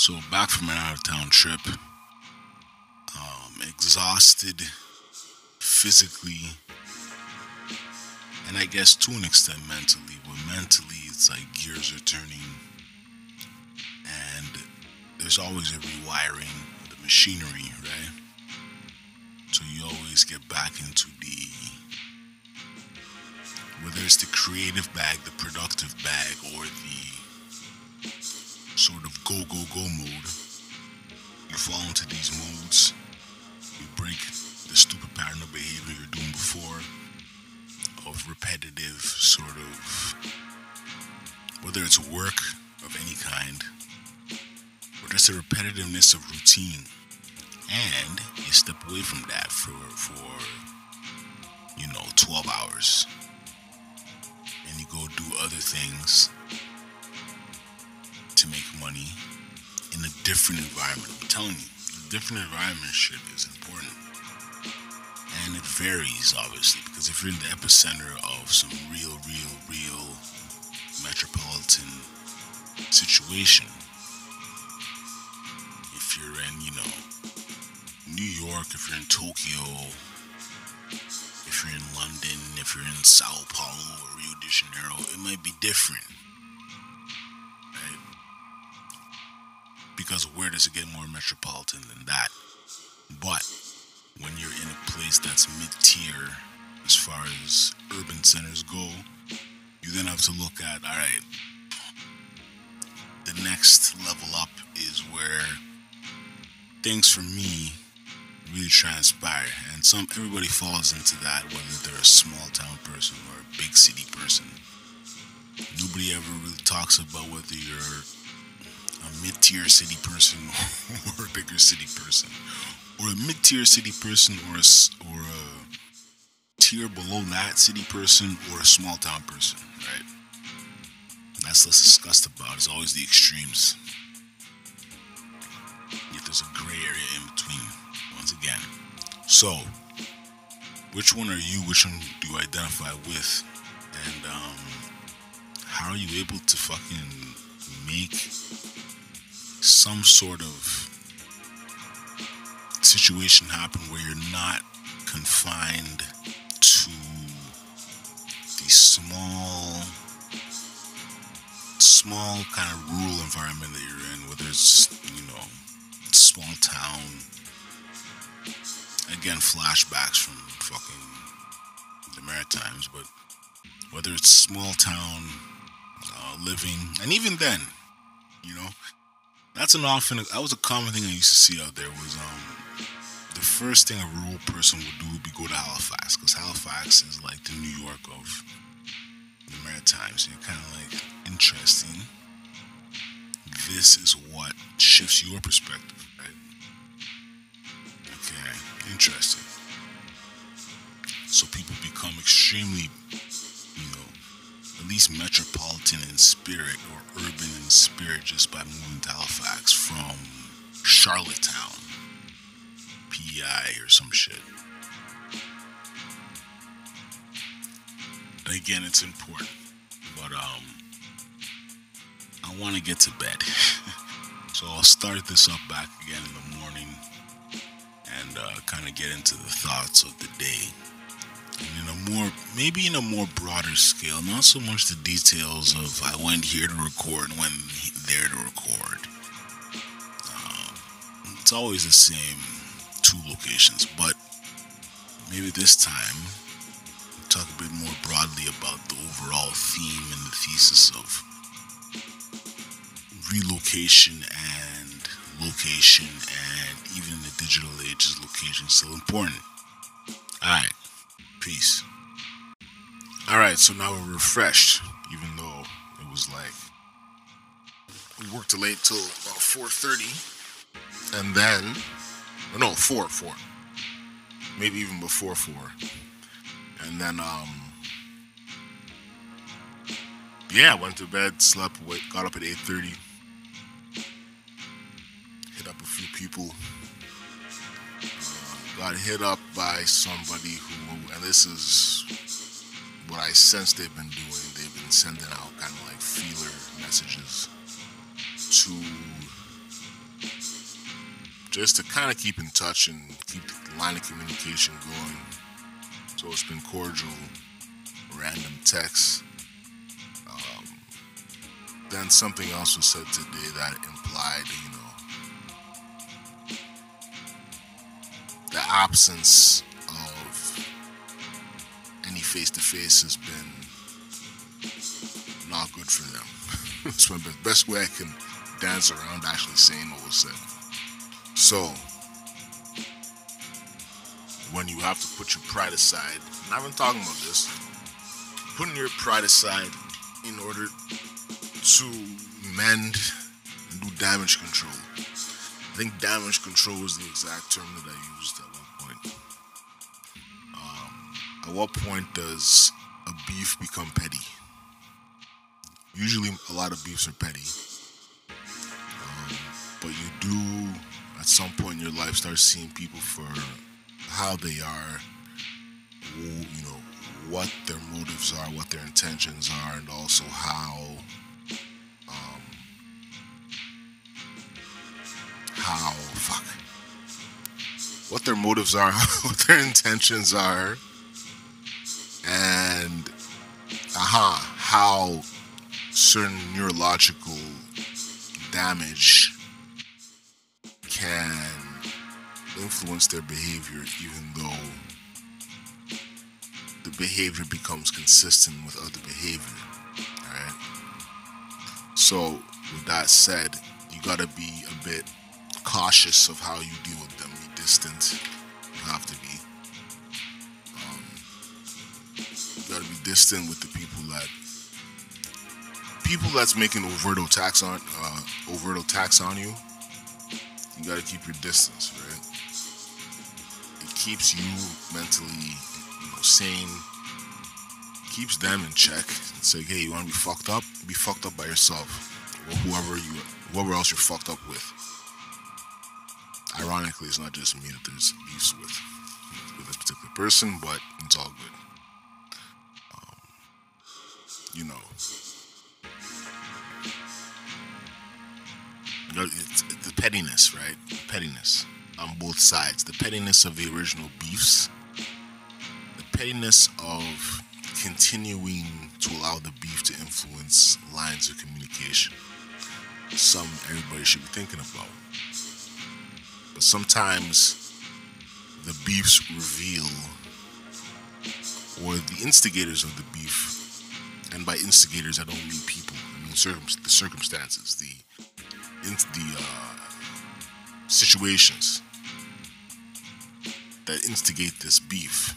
So back from an out of town trip, um, exhausted physically, and I guess to an extent mentally. But mentally, it's like gears are turning, and there's always a rewiring of the machinery, right? So you always get back into the whether it's the creative bag, the productive bag, or the sort of go go go mode. You fall into these modes. You break the stupid pattern of behavior you're doing before of repetitive sort of whether it's work of any kind or just the repetitiveness of routine and you step away from that for for you know 12 hours and you go do other things money in a different environment. I'm telling you, different environment shit is important. And it varies, obviously, because if you're in the epicenter of some real, real, real metropolitan situation, if you're in, you know, New York, if you're in Tokyo, if you're in London, if you're in Sao Paulo or Rio de Janeiro, it might be different. Because where does it get more metropolitan than that? But when you're in a place that's mid tier as far as urban centers go, you then have to look at all right, the next level up is where things for me really transpire and some everybody falls into that whether they're a small town person or a big city person nobody ever really talks about whether you're a mid-tier city person or a bigger city person or a mid-tier city person or a, or a tier below that city person or a small town person right that's less discussed about it's always the extremes yet there's a gray area in between once again. So, which one are you? Which one do you identify with? And um, how are you able to fucking make some sort of situation happen where you're not confined to the small small kind of rural environment that you're in whether it's you know small town. Again flashbacks from fucking the Maritimes, but whether it's small town uh, living, and even then, you know, that's an often that was a common thing I used to see out there was um the first thing a rural person would do would be go to Halifax because Halifax is like the New York of the Maritimes. You're kind of like interesting. This is what shifts your perspective, right? Okay, interesting. So people become extremely, least metropolitan in spirit or urban in spirit just by moving to Halifax from Charlottetown, PEI or some shit. Again, it's important, but um, I want to get to bed, so I'll start this up back again in the morning and uh, kind of get into the thoughts of the day. In a more, maybe in a more broader scale, not so much the details of I went here to record and went there to record. Um, it's always the same two locations, but maybe this time we'll talk a bit more broadly about the overall theme and the thesis of relocation and location and even in the digital age is location still important. Alright, peace. Alright, so now we're refreshed, even though it was like we worked late till about 4.30 and then no 4 4 maybe even before 4 and then um yeah went to bed slept got up at 8.30 hit up a few people got hit up by somebody who and this is what i sense they've been doing they've been sending out kind of like feeler messages to just to kind of keep in touch and keep the line of communication going. So it's been cordial, random texts. Um, then something else was said today that implied, you absence of any face to face has been not good for them. it's the best way I can dance around actually saying what was said. So, when you have to put your pride aside, and I've been talking about this, putting your pride aside in order to mend and do damage control. Think damage control is the exact term that I used at one point. Um, at what point does a beef become petty? Usually, a lot of beefs are petty, um, but you do at some point in your life start seeing people for how they are, you know, what their motives are, what their intentions are, and also how what their motives are, what their intentions are, and aha, how certain neurological damage can influence their behavior even though the behavior becomes consistent with other behavior. Alright? So, with that said, you gotta be a bit cautious of how you deal with them. You have to be. Um, you gotta be distant with the people that people that's making overt attacks on uh, overt attacks on you you gotta keep your distance, right? It keeps you mentally, you know, sane. Keeps them in check. It's like, hey, you wanna be fucked up? Be fucked up by yourself, or whoever you, whoever else you're fucked up with. Ironically, it's not just me that there's beefs with with a particular person, but it's all good. Um, you know, it's the pettiness, right? The pettiness on both sides. The pettiness of the original beefs, the pettiness of continuing to allow the beef to influence lines of communication. Some everybody should be thinking about. But sometimes the beefs reveal, or the instigators of the beef, and by instigators I don't mean people, I mean circum- the circumstances, the into the uh, situations that instigate this beef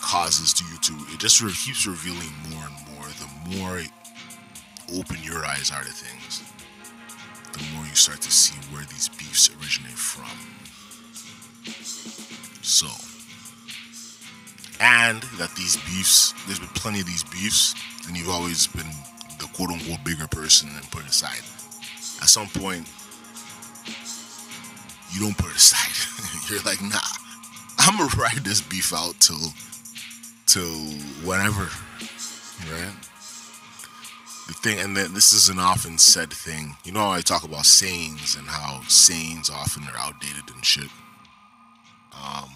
causes you to it just re- keeps revealing more and more the more open your eyes are to things you start to see where these beefs originate from so and that these beefs there's been plenty of these beefs and you've always been the quote unquote bigger person and put aside. At some point, you don't put aside. You're like, nah, I'm gonna ride this beef out till till whatever, right? The thing, and then this is an often said thing. You know, I talk about sayings and how sayings often are outdated and shit. Um,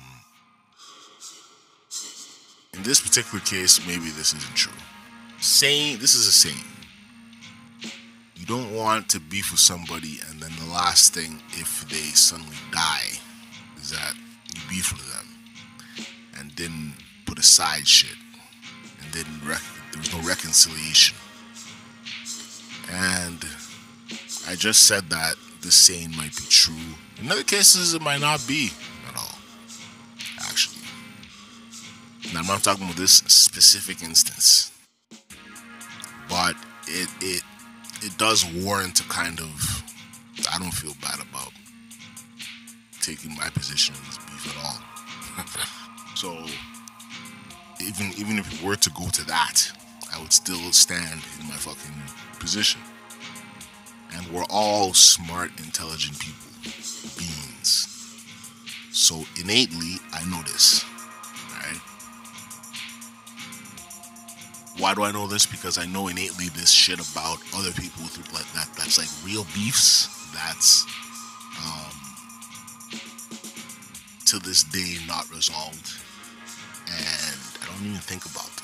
in this particular case, maybe this isn't true saying this is a saying. You don't want to beef with somebody and then the last thing if they suddenly die is that you beef with them and didn't put aside shit and didn't rec- there was no reconciliation. And I just said that the saying might be true. In other cases, it might not be at all. Actually, now I'm not talking about this specific instance but it it it does warrant a kind of I don't feel bad about taking my position in this beef at all. so even even if it were to go to that, I would still stand in my fucking position. And we're all smart, intelligent people, beings. So innately, I know this. Why do I know this? Because I know innately this shit about other people like that that's like real beefs that's um, to this day not resolved, and I don't even think about.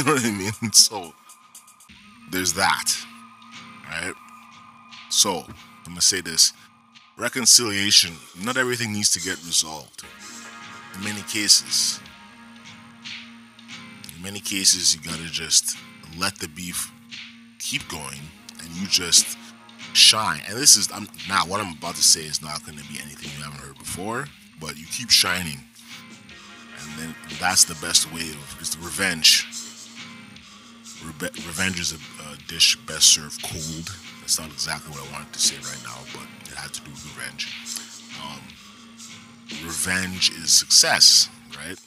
You know what I mean? So there's that, right? So I'm gonna say this: reconciliation. Not everything needs to get resolved. In many cases, in many cases, you gotta just let the beef keep going, and you just shine. And this is I'm now what I'm about to say is not to be anything you haven't heard before, but you keep shining, and then that's the best way of is the revenge. Rebe- revenge is a, a dish best served cold. That's not exactly what I wanted to say right now, but it had to do with revenge. Um, revenge is success, right?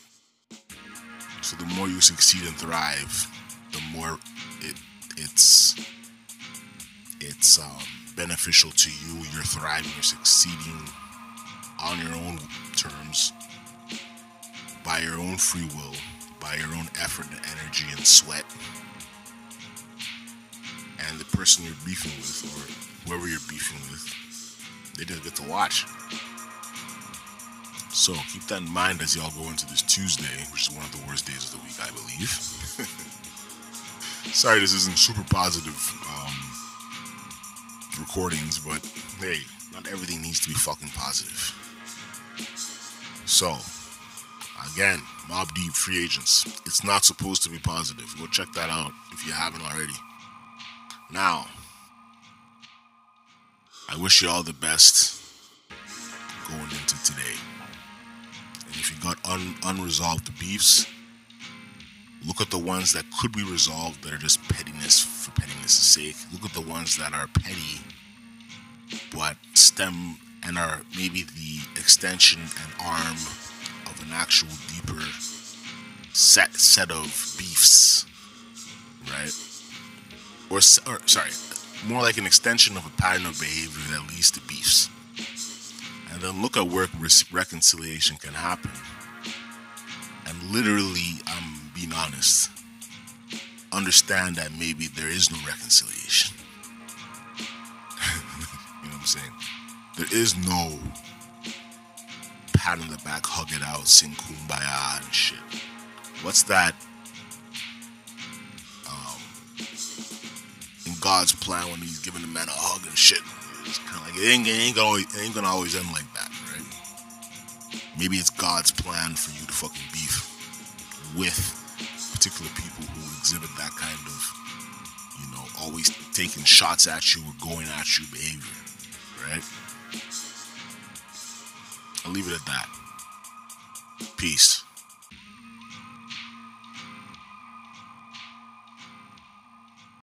So the more you succeed and thrive, the more it it's it's um, beneficial to you. You're thriving, you're succeeding on your own terms, by your own free will, by your own effort and energy and sweat. And the person you're beefing with, or whoever you're beefing with, they just get to watch. So keep that in mind as y'all go into this Tuesday, which is one of the worst days of the week, I believe. Sorry, this isn't super positive um, recordings, but hey, not everything needs to be fucking positive. So, again, Mobb Deep Free Agents. It's not supposed to be positive. Go check that out if you haven't already. Now, I wish you all the best going into today. And if you got un- unresolved beefs, look at the ones that could be resolved that are just pettiness for pettiness' sake. Look at the ones that are petty but stem and are maybe the extension and arm an actual deeper set set of beefs, right? Or, or sorry, more like an extension of a pattern of behavior that leads to beefs. And then look at where reconciliation can happen. And literally, I'm being honest, understand that maybe there is no reconciliation. you know what I'm saying? There is no pat on the back, hug it out, sing kumbaya and shit. What's that? Um, in God's plan when He's giving the man a hug and shit. It's kind of like it ain't, it ain't gonna always, it ain't gonna always end like that, right? Maybe it's God's plan for you to fucking beef with particular people who exhibit that kind of, you know, always taking shots at you or going at you behavior, right? I'll leave it at that. Peace.